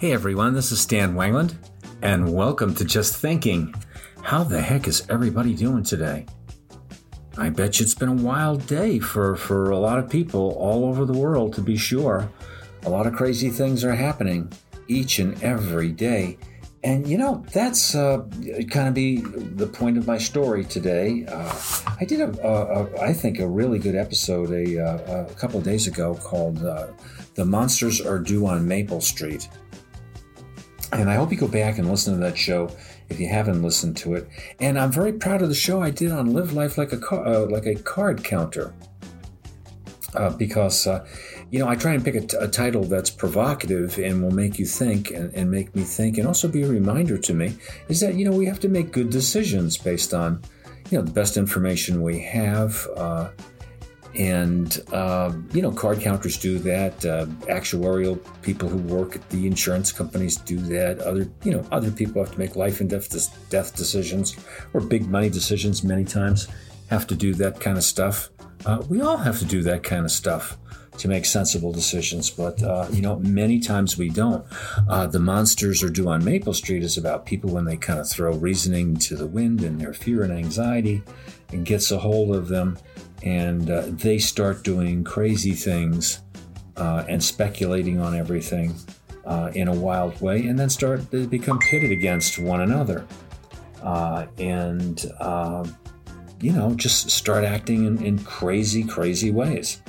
Hey everyone, this is Stan Wanglund, and welcome to Just Thinking. How the heck is everybody doing today? I bet you it's been a wild day for, for a lot of people all over the world, to be sure. A lot of crazy things are happening each and every day. And you know, that's uh, kind of be the point of my story today. Uh, I did a, a, a, I think, a really good episode a, uh, a couple days ago called uh, "The Monsters Are Due on Maple Street." And I hope you go back and listen to that show if you haven't listened to it. And I'm very proud of the show I did on Live Life Like a car, uh, like a card counter. Uh, because, uh, you know, I try and pick a, t- a title that's provocative and will make you think and, and, make me think and also be a reminder to me is that, you know, we have to make good decisions based on, you know, the best information we have uh, and, uh, you know, card counters do that. Uh, actuarial people who work at the insurance companies do that. Other, you know, other people have to make life and death, death decisions or big money decisions many times, have to do that kind of stuff. Uh, we all have to do that kind of stuff to make sensible decisions, but uh, you know, many times we don't. Uh, the monsters are due on Maple Street is about people when they kind of throw reasoning to the wind and their fear and anxiety and gets a hold of them and uh, they start doing crazy things uh, and speculating on everything uh, in a wild way, and then start to become pitted against one another, uh, and you know just start acting in, in crazy, crazy ways.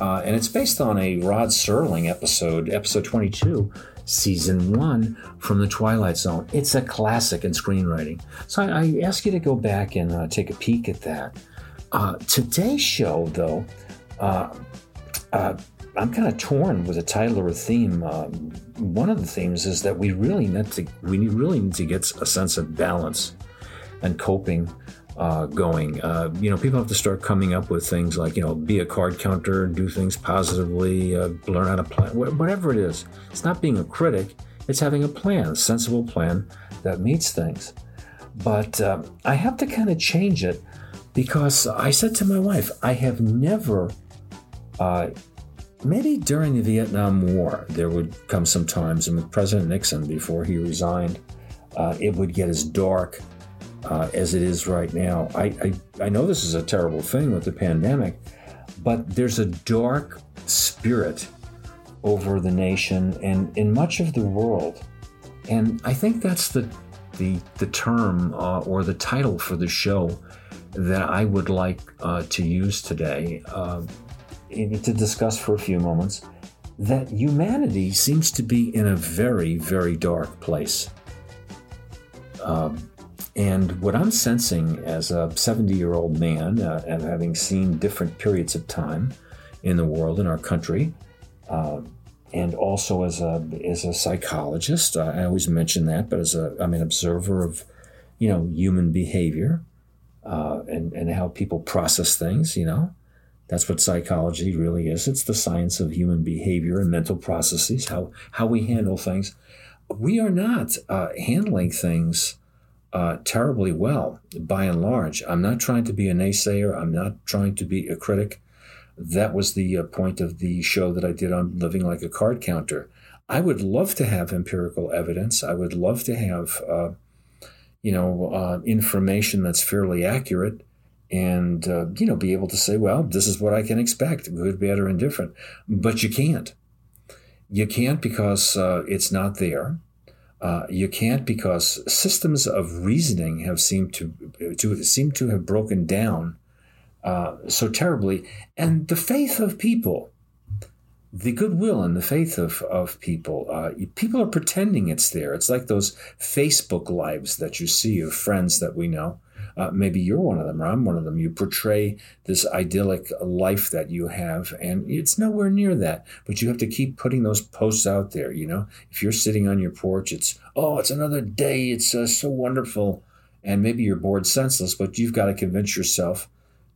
Uh, and it's based on a Rod Serling episode, episode 22, season one from The Twilight Zone. It's a classic in screenwriting. So I, I ask you to go back and take a peek at that. Uh, today's show, though, uh, uh, I'm kind of torn with a title or a theme. Um, one of the themes is that we really need to we really need to get a sense of balance and coping uh, going. Uh, you know, people have to start coming up with things like you know, be a card counter, do things positively, uh, learn how to plan, whatever it is. It's not being a critic; it's having a plan, a sensible plan that meets things. But um, I have to kind of change it because I said to my wife, I have never, uh, maybe during the Vietnam War, there would come some times, and with President Nixon, before he resigned, uh, it would get as dark uh, as it is right now. I, I, I know this is a terrible thing with the pandemic, but there's a dark spirit over the nation and in much of the world. And I think that's the, the, the term uh, or the title for the show that I would like uh, to use today uh, to discuss for a few moments that humanity seems to be in a very, very dark place. Um, and what I'm sensing as a 70 year old man, uh, and having seen different periods of time in the world, in our country, uh, and also as a as a psychologist, uh, I always mention that, but as a I'm an observer of, you know, human behavior, uh, and, and how people process things, you know. That's what psychology really is. It's the science of human behavior and mental processes, how, how we handle things. We are not uh, handling things uh, terribly well, by and large. I'm not trying to be a naysayer. I'm not trying to be a critic. That was the uh, point of the show that I did on living like a card counter. I would love to have empirical evidence. I would love to have uh, you know, uh, information that's fairly accurate and, uh, you know, be able to say, well, this is what I can expect, good, bad, or indifferent. But you can't. You can't because uh, it's not there. Uh, you can't because systems of reasoning have seemed to, to seem to have broken down uh, so terribly, and the faith of people the goodwill and the faith of, of people. Uh, people are pretending it's there. It's like those Facebook lives that you see of friends that we know. Uh, maybe you're one of them, or I'm one of them. You portray this idyllic life that you have, and it's nowhere near that. But you have to keep putting those posts out there. You know, if you're sitting on your porch, it's oh, it's another day. It's uh, so wonderful, and maybe you're bored senseless, but you've got to convince yourself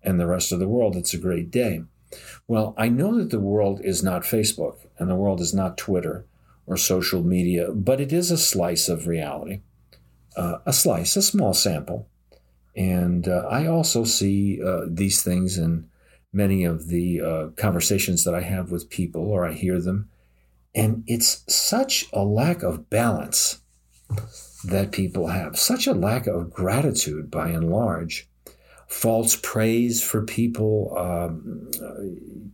and the rest of the world it's a great day. Well, I know that the world is not Facebook and the world is not Twitter or social media, but it is a slice of reality, uh, a slice, a small sample. And uh, I also see uh, these things in many of the uh, conversations that I have with people or I hear them. And it's such a lack of balance that people have, such a lack of gratitude by and large, false praise for people. Um,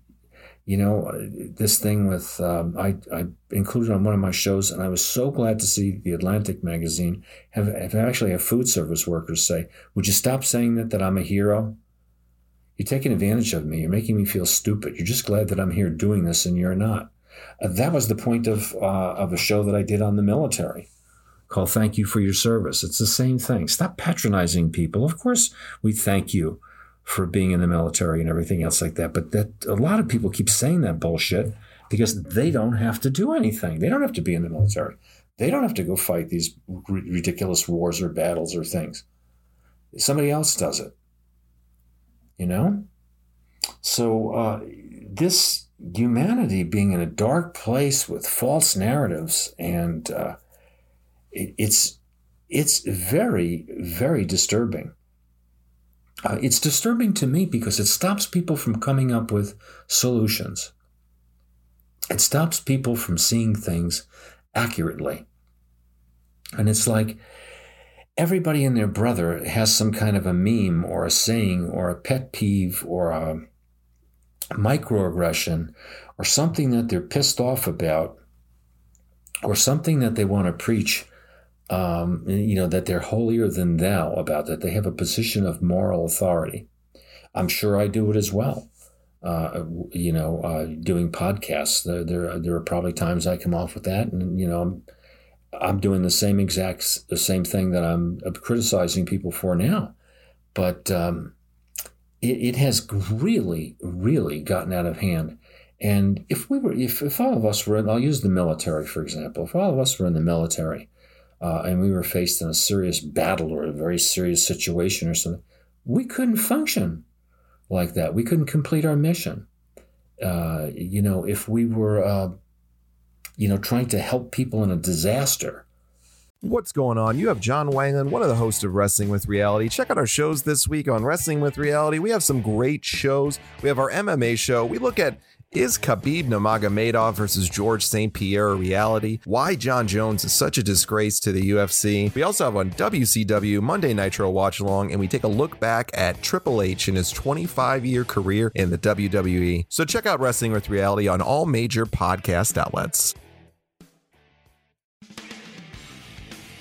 you know, this thing with, um, I, I included on one of my shows, and I was so glad to see the Atlantic magazine have, have actually have food service workers say, Would you stop saying that, that I'm a hero? You're taking advantage of me. You're making me feel stupid. You're just glad that I'm here doing this and you're not. Uh, that was the point of, uh, of a show that I did on the military called Thank You for Your Service. It's the same thing. Stop patronizing people. Of course, we thank you for being in the military and everything else like that. But that a lot of people keep saying that bullshit because they don't have to do anything. They don't have to be in the military. They don't have to go fight these r- ridiculous wars or battles or things. Somebody else does it. You know? So, uh, this humanity being in a dark place with false narratives and uh, it, it's it's very very disturbing uh, it's disturbing to me because it stops people from coming up with solutions. It stops people from seeing things accurately. And it's like everybody and their brother has some kind of a meme or a saying or a pet peeve or a microaggression or something that they're pissed off about or something that they want to preach um, you know, that they're holier than thou about that. They have a position of moral authority. I'm sure I do it as well. Uh, you know, uh, doing podcasts, there, there, there are probably times I come off with that, and you know, I'm, I'm doing the same exact the same thing that I'm criticizing people for now, but um, it, it has really, really gotten out of hand. And if we were, if, if all of us were, I'll use the military for example. If all of us were in the military, uh, and we were faced in a serious battle or a very serious situation or something, we couldn't function like that. We couldn't complete our mission. Uh, you know, if we were, uh, you know, trying to help people in a disaster. What's going on? You have John Wanglund, one of the hosts of Wrestling with Reality. Check out our shows this week on Wrestling with Reality. We have some great shows. We have our MMA show. We look at is Khabib Nurmagomedov versus George St. Pierre a reality? Why Jon Jones is such a disgrace to the UFC? We also have on WCW Monday Nitro Watch Along, and we take a look back at Triple H in his 25 year career in the WWE. So check out Wrestling with Reality on all major podcast outlets.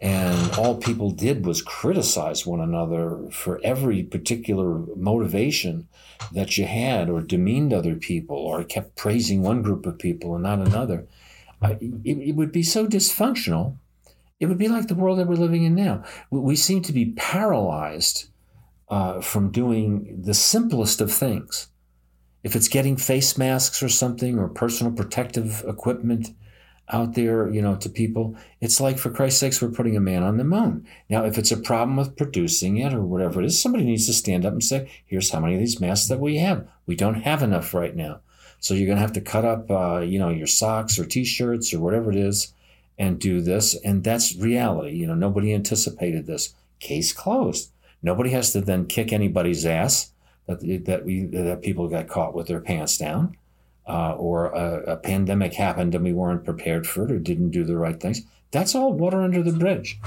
and all people did was criticize one another for every particular motivation that you had or demeaned other people or kept praising one group of people and not another. It, it, would be so dysfunctional. It would be like the world that we're living in now. We seem to be paralyzed uh, from doing the simplest of things. If it's getting face masks or something or personal protective equipment out there, you know, to people. It's like, for Christ's sakes, we're putting a man on the moon. Now, if it's a problem with producing it or whatever it is, somebody needs to stand up and say, here's how many of these masks that we have. We don't have enough right now. So you're going to have to cut up, uh, you know, your socks or t-shirts or whatever it is and do this. And that's reality. You know, nobody anticipated this. Case closed. Nobody has to then kick anybody's ass that, that we, that people got caught with their pants down uh, or a, a, pandemic happened and we weren't prepared for it or didn't do the right things. That's all water under the bridge.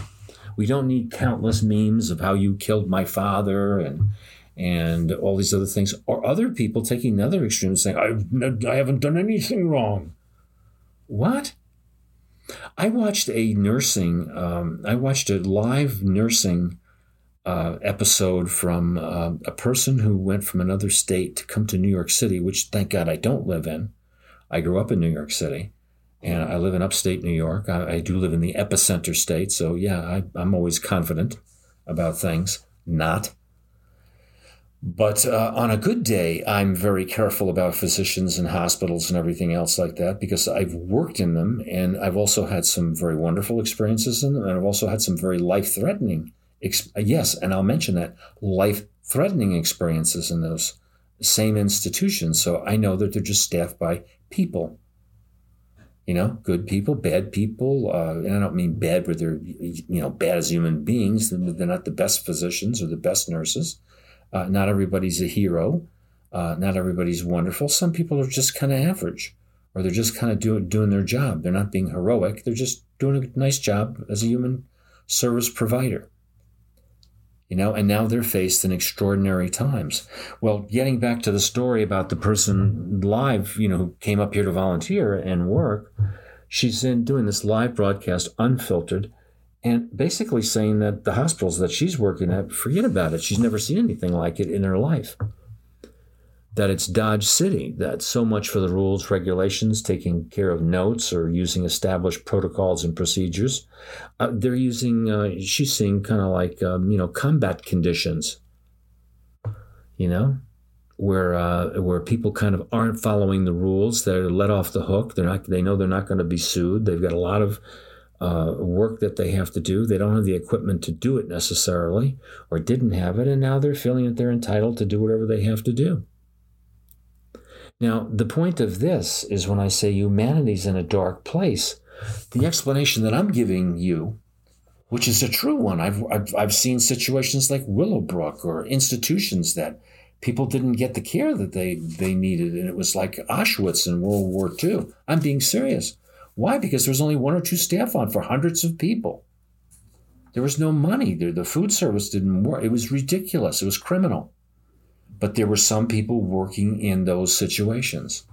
We don't need countless memes of how you killed my father and and all these other things, or other people taking the other extreme saying, I've, I haven't done anything wrong. What? I watched a nursing, um, I watched a live nursing uh, episode from uh, a person who went from another state to come to New York City, which thank God I don't live in. I grew up in New York City and I live in upstate New York. I, I do live in the epicenter state. So, yeah, I, I'm always confident about things. Not. But uh, on a good day, I'm very careful about physicians and hospitals and everything else like that because I've worked in them and I've also had some very wonderful experiences in them. And I've also had some very life threatening, ex- yes, and I'll mention that life threatening experiences in those same institutions. So I know that they're just staffed by people. You know, good people, bad people. Uh, and I don't mean bad where they're, you know, bad as human beings. They're not the best physicians or the best nurses uh, not everybody's a hero. Uh, not everybody's wonderful. Some people are just kind of average, or they're just kind of doing doing their job. They're not being heroic. They're just doing a nice job as a human service provider. You know, and now they're faced in extraordinary times. Well, getting back to the story about the person live, you know, who came up here to volunteer and work, she's in doing this live broadcast unfiltered and basically saying that the hospitals that she's working at, forget about it. She's never seen anything like it in her life. That it's Dodge City, that so much for the rules, regulations, taking care of notes or using established protocols and procedures. Uh, they're using, uh, she's seeing kind of like, um, you know, combat conditions, you know, where uh, where people kind of aren't following the rules. They're let off the hook. They're not. They know they're not going to be sued. They've got a lot of uh, work that they have to do. They don't have the equipment to do it necessarily, or didn't have it, and now they're feeling that they're entitled to do whatever they have to do. Now, the point of this is when I say humanity's in a dark place, the explanation that I'm giving you, which is a true one, I've, I've, I've seen situations like Willowbrook or institutions that people didn't get the care that they, they needed, and it was like Auschwitz in World War II. I'm being serious. Why? Because there was only one or two staff on for hundreds of people. There was no money. The food service didn't work. It was ridiculous. It was criminal. But there were some people working in those situations.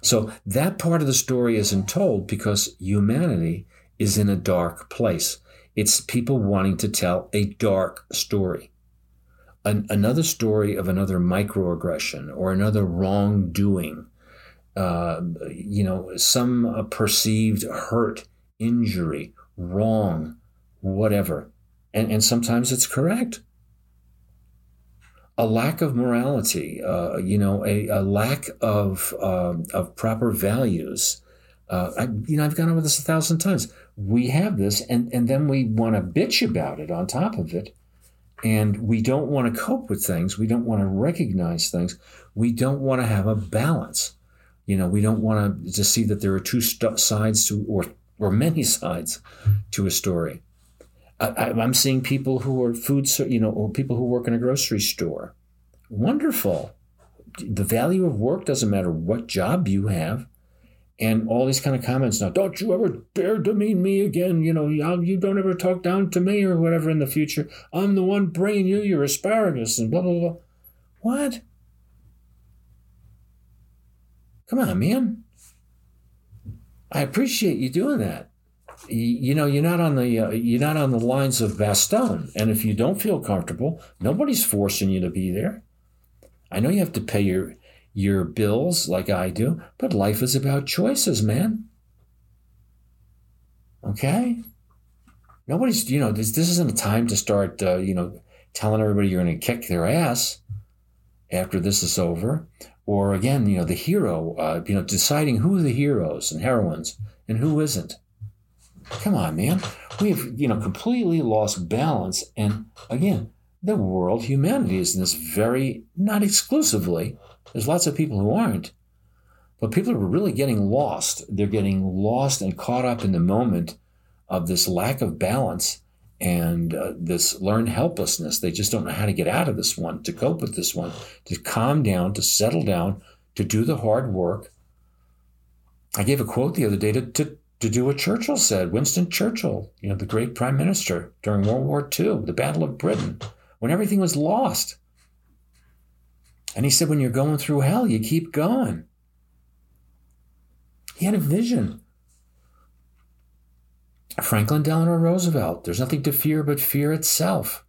So that part of the story isn't told because humanity is in a dark place. It's people wanting to tell a dark story. An, another story of another microaggression or another wrongdoing uh, you know, some uh, perceived hurt, injury, wrong, whatever. And, and sometimes it's correct. A lack of morality, uh, you know, a, a lack of, uh, of proper values. Uh, I, you know, I've gone over this a thousand times. We have this, and, and then we want to bitch about it on top of it. And we don't want to cope with things. We don't want to recognize things. We don't want to have a balance. You know, we don't want to, to see that there are two st- sides to, or, or many sides to a story. I, am seeing people who are food, you know, or people who work in a grocery store. Wonderful. The value of work doesn't matter what job you have. And all these kind of comments now, don't you ever dare demean me again. You know, you don't ever talk down to me or whatever in the future. I'm the one bringing you your asparagus and blah, blah, blah. What? Come on, man. I appreciate you doing that. You, know, you're not on the uh, you're not on the lines of Bastogne, and if you don't feel comfortable, nobody's forcing you to be there. I know you have to pay your your bills like I do, but life is about choices, man. Okay. Nobody's, you know, this, this isn't a time to start, uh, you know, telling everybody you're going to kick their ass after this is over or again, you know, the hero, uh, you know, deciding who the heroes and heroines and who isn't. Come on, man. We've, you know, completely lost balance. And again, the world, humanity is in this very, not exclusively, there's lots of people who aren't, but people are really getting lost. They're getting lost and caught up in the moment of this lack of balance and uh, this learned helplessness. They just don't know how to get out of this one, to cope with this one, to calm down, to settle down, to do the hard work. I gave a quote the other day to, to, to do what Churchill said, Winston Churchill, you know, the great prime minister during World War II, the Battle of Britain, when everything was lost. And he said, when you're going through hell, you keep going. He had a vision. Franklin Delano Roosevelt, there's nothing to fear but fear itself.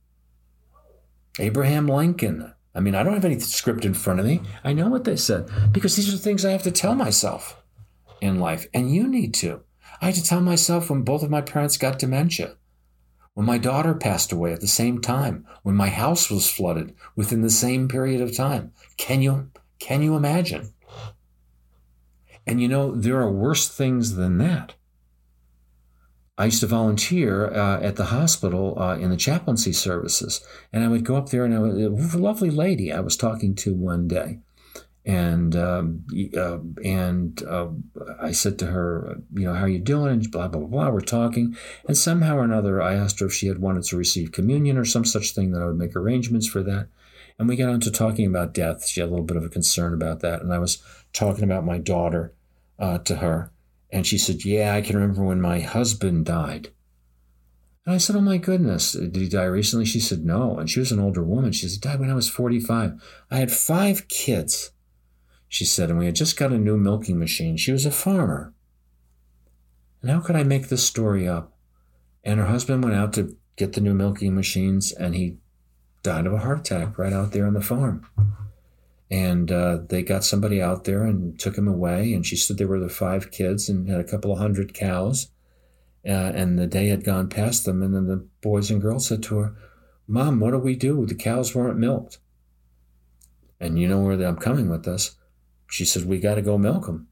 Abraham Lincoln, I mean, I don't have any script in front of me. I know what they said because these are the things I have to tell myself in life, and you need to. I had to tell myself when both of my parents got dementia, when my daughter passed away at the same time, when my house was flooded within the same period of time. Can you can you imagine? And you know, there are worse things than that. I used to volunteer uh, at the hospital uh, in the chaplaincy services, and I would go up there, and I was, a lovely lady I was talking to one day, and um, uh, and uh, I said to her, you know, how are you doing? And blah blah blah. We're talking, and somehow or another, I asked her if she had wanted to receive communion or some such thing that I would make arrangements for that. And we got on to talking about death. She had a little bit of a concern about that, and I was talking about my daughter uh, to her, and she said, "Yeah, I can remember when my husband died." And I said, Oh my goodness, did he die recently? She said, No. And she was an older woman. She said, He died when I was 45. I had five kids she said, and we had just got a new milking machine. She was a farmer. And how could I make this story up? And her husband went out to get the new milking machines, and he died of a heart attack right out there on the farm. And uh, they got somebody out there and took him away. And she said there were the five kids and had a couple of hundred cows. Uh, and the day had gone past them. And then the boys and girls said to her, Mom, what do we do? The cows weren't milked. And you know where I'm coming with this she said, We got to go milk them.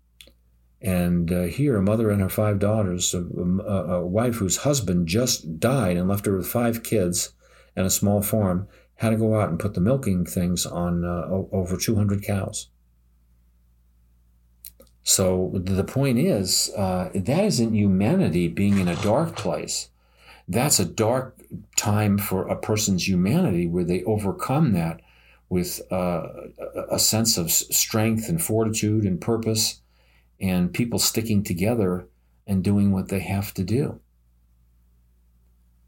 And uh, here, a mother and her five daughters, a, a, a, wife whose husband just died and left her with five kids and a small farm, had to go out and put the milking things on uh, over 200 cows. So the point is, uh, that isn't humanity being in a dark place. That's a dark time for a person's humanity where they overcome that with uh, a sense of strength and fortitude and purpose, and people sticking together and doing what they have to do.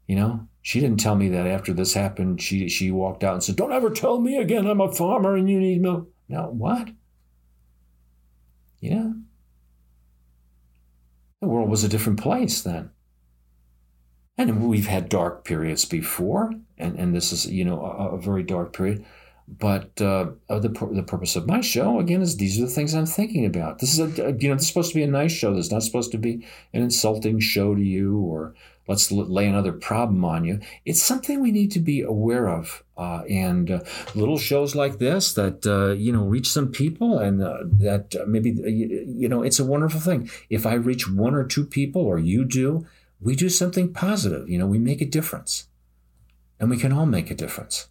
You know, she didn't tell me that after this happened, she she walked out and said, "Don't ever tell me again. I'm a farmer and you need milk." Now what? Yeah, the world was a different place then. And we've had dark periods before, and, and this is, you know, a, a very dark period. But uh, the the purpose of my show again is these are the things I'm thinking about. This is a you know this is supposed to be a nice show. This is not supposed to be an insulting show to you or let's lay another problem on you. It's something we need to be aware of. Uh, and uh, little shows like this that uh, you know reach some people and uh, that uh, maybe you know it's a wonderful thing. If I reach one or two people or you do, we do something positive. You know, we make a difference, and we can all make a difference.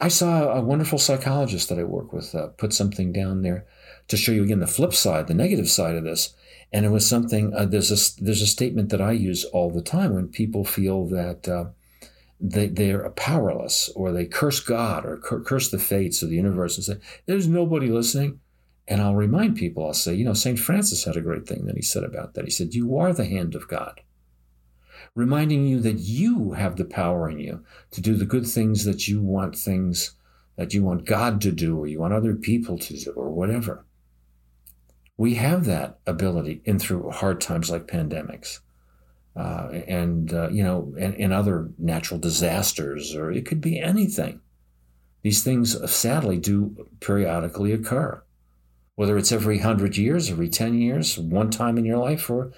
I saw a wonderful psychologist that I work with uh, put something down there to show you again the flip side, the negative side of this. And it was something. Uh, there's a there's a statement that I use all the time when people feel that uh, they they're powerless or they curse God or curse the fates or the universe and say there's nobody listening. And I'll remind people. I'll say, you know, Saint Francis had a great thing that he said about that. He said, "You are the hand of God." Reminding you that you have the power in you to do the good things that you want things that you want God to do or you want other people to do or whatever. We have that ability in through hard times like pandemics. Uh, and uh, you know, and, and, other natural disasters, or it could be anything. These things, uh, sadly, do periodically occur, whether it's every hundred years, every ten years, one time in your life, or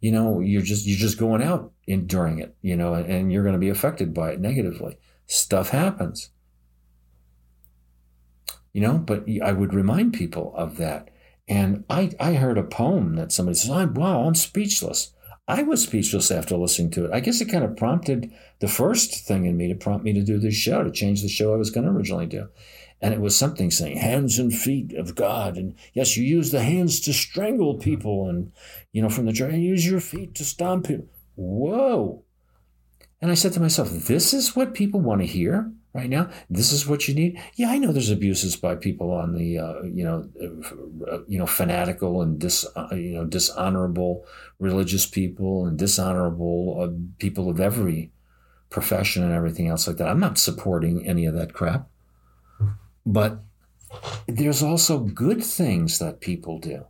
you know, you're just you're just going out in, during it, you know, and you're going to be affected by it negatively. Stuff happens. You know, but I would remind people of that. And I, I heard a poem that somebody says, I'm, wow, I'm speechless. I was speechless after listening to it. I guess it kind of prompted the first thing in me to prompt me to do this show, to change the show I was going to originally do. And it was something saying, hands and feet of God. And yes, you use the hands to strangle people. And, you know, from the journey, use your feet to stomp people whoa. And I said to myself, this is what people want to hear right now. This is what you need. Yeah, I know there's abuses by people on the, uh, you know, uh, you know, fanatical and dis, uh, you know, dishonorable religious people and dishonorable uh, people of every profession and everything else like that. I'm not supporting any of that crap, but there's also good things that people do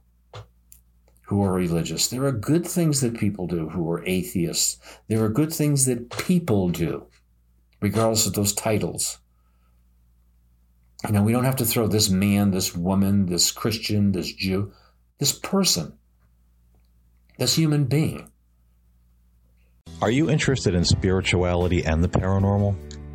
who are religious. There are good things that people do who are atheists. There are good things that people do, regardless of those titles. You know, we don't have to throw this man, this woman, this Christian, this Jew, this person, this human being. Are you interested in spirituality and the paranormal?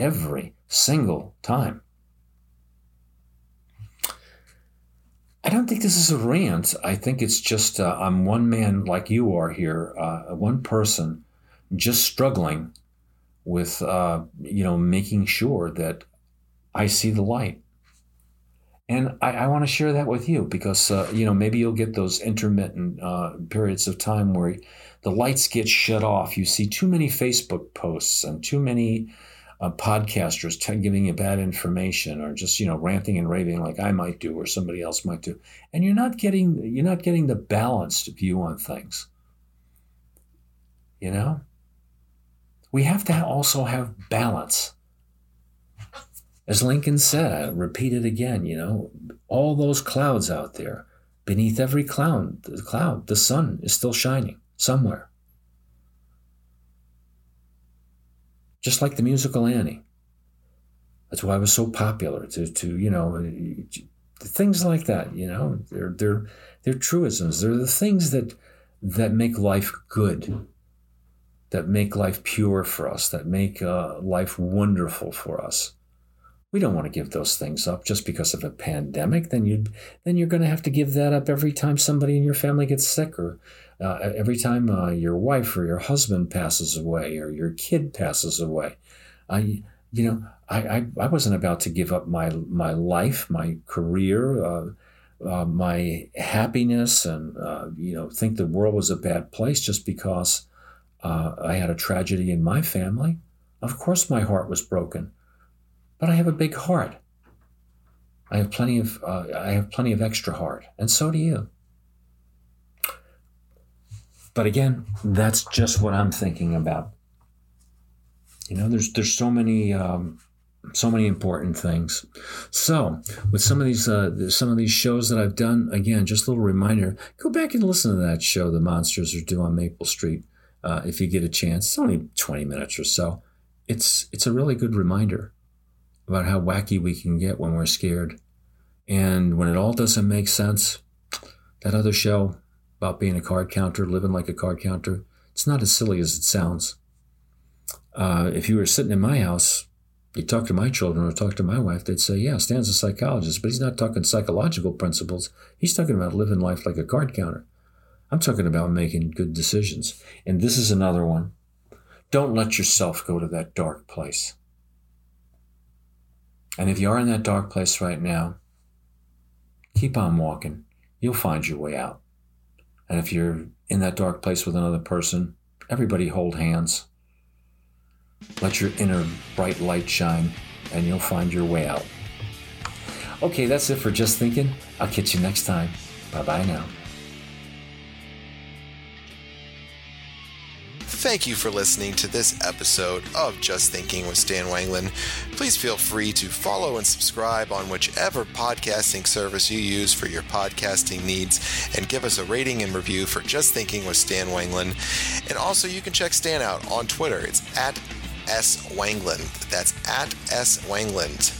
every single time. I don't think this is a rant. I think it's just uh, I'm one man like you are here, uh, one person just struggling with, uh, you know, making sure that I see the light. And I, I want to share that with you because, uh, you know, maybe you'll get those intermittent uh, periods of time where the lights get shut off. You see too many Facebook posts and too many uh, podcasters t- giving you bad information or just you know ranting and raving like I might do or somebody else might do, and you're not getting you're not getting the balanced view on things. You know, we have to also have balance. As Lincoln said, I repeat it again. You know, all those clouds out there, beneath every cloud, the cloud, the sun is still shining somewhere. Just like the musical Annie. That's why it was so popular. To to you know, things like that. You know, they're they're they're truisms. They're the things that that make life good, that make life pure for us, that make uh, life wonderful for us. We don't want to give those things up just because of a pandemic. Then you then you're going to have to give that up every time somebody in your family gets sick or uh, every time uh, your wife or your husband passes away or your kid passes away, I, you know, I, I, I wasn't about to give up my my life, my career, uh, uh my happiness, and uh, you know, think the world was a bad place just because uh, I had a tragedy in my family. Of course, my heart was broken, but I have a big heart. I have plenty of I have plenty of extra heart, and so do you. But again, that's just what I'm thinking about. You know, there's there's so many um, so many important things. So, with some of these uh, some of these shows that I've done, again, just a little reminder: go back and listen to that show, "The Monsters Are Due on Maple Street," uh, if you get a chance. It's only 20 minutes or so. It's it's a really good reminder about how wacky we can get when we're scared, and when it all doesn't make sense. That other show, about being a card counter, living like a card counter. It's not as silly as it sounds. Uh, if you were sitting in my house, you talk to my children or talk to my wife, they'd say, Yeah, Stan's a psychologist, but he's not talking psychological principles. He's talking about living life like a card counter. I'm talking about making good decisions. And this is another one. Don't let yourself go to that dark place. And if you are in that dark place right now, keep on walking. You'll find your way out. And if you're in that dark place with another person, everybody hold hands. Let your inner bright light shine, and you'll find your way out. Okay, that's it for Just Thinking. I'll catch you next time. Bye bye now. Thank you for listening to this episode of Just Thinking with Stan Wanglund. Please feel free to follow and subscribe on whichever podcasting service you use for your podcasting needs and give us a rating and review for Just Thinking with Stan Wanglund. And also, you can check Stan out on Twitter. It's at S. Wanglund. That's at S. Wanglund.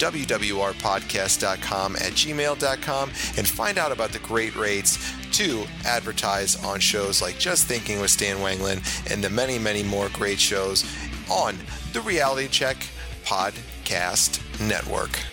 wwrpodcast.com at gmail.com and find out about the great rates to advertise on shows like Just Thinking with Stan Wanglund and the many, many more great shows on the Reality Check Podcast Network.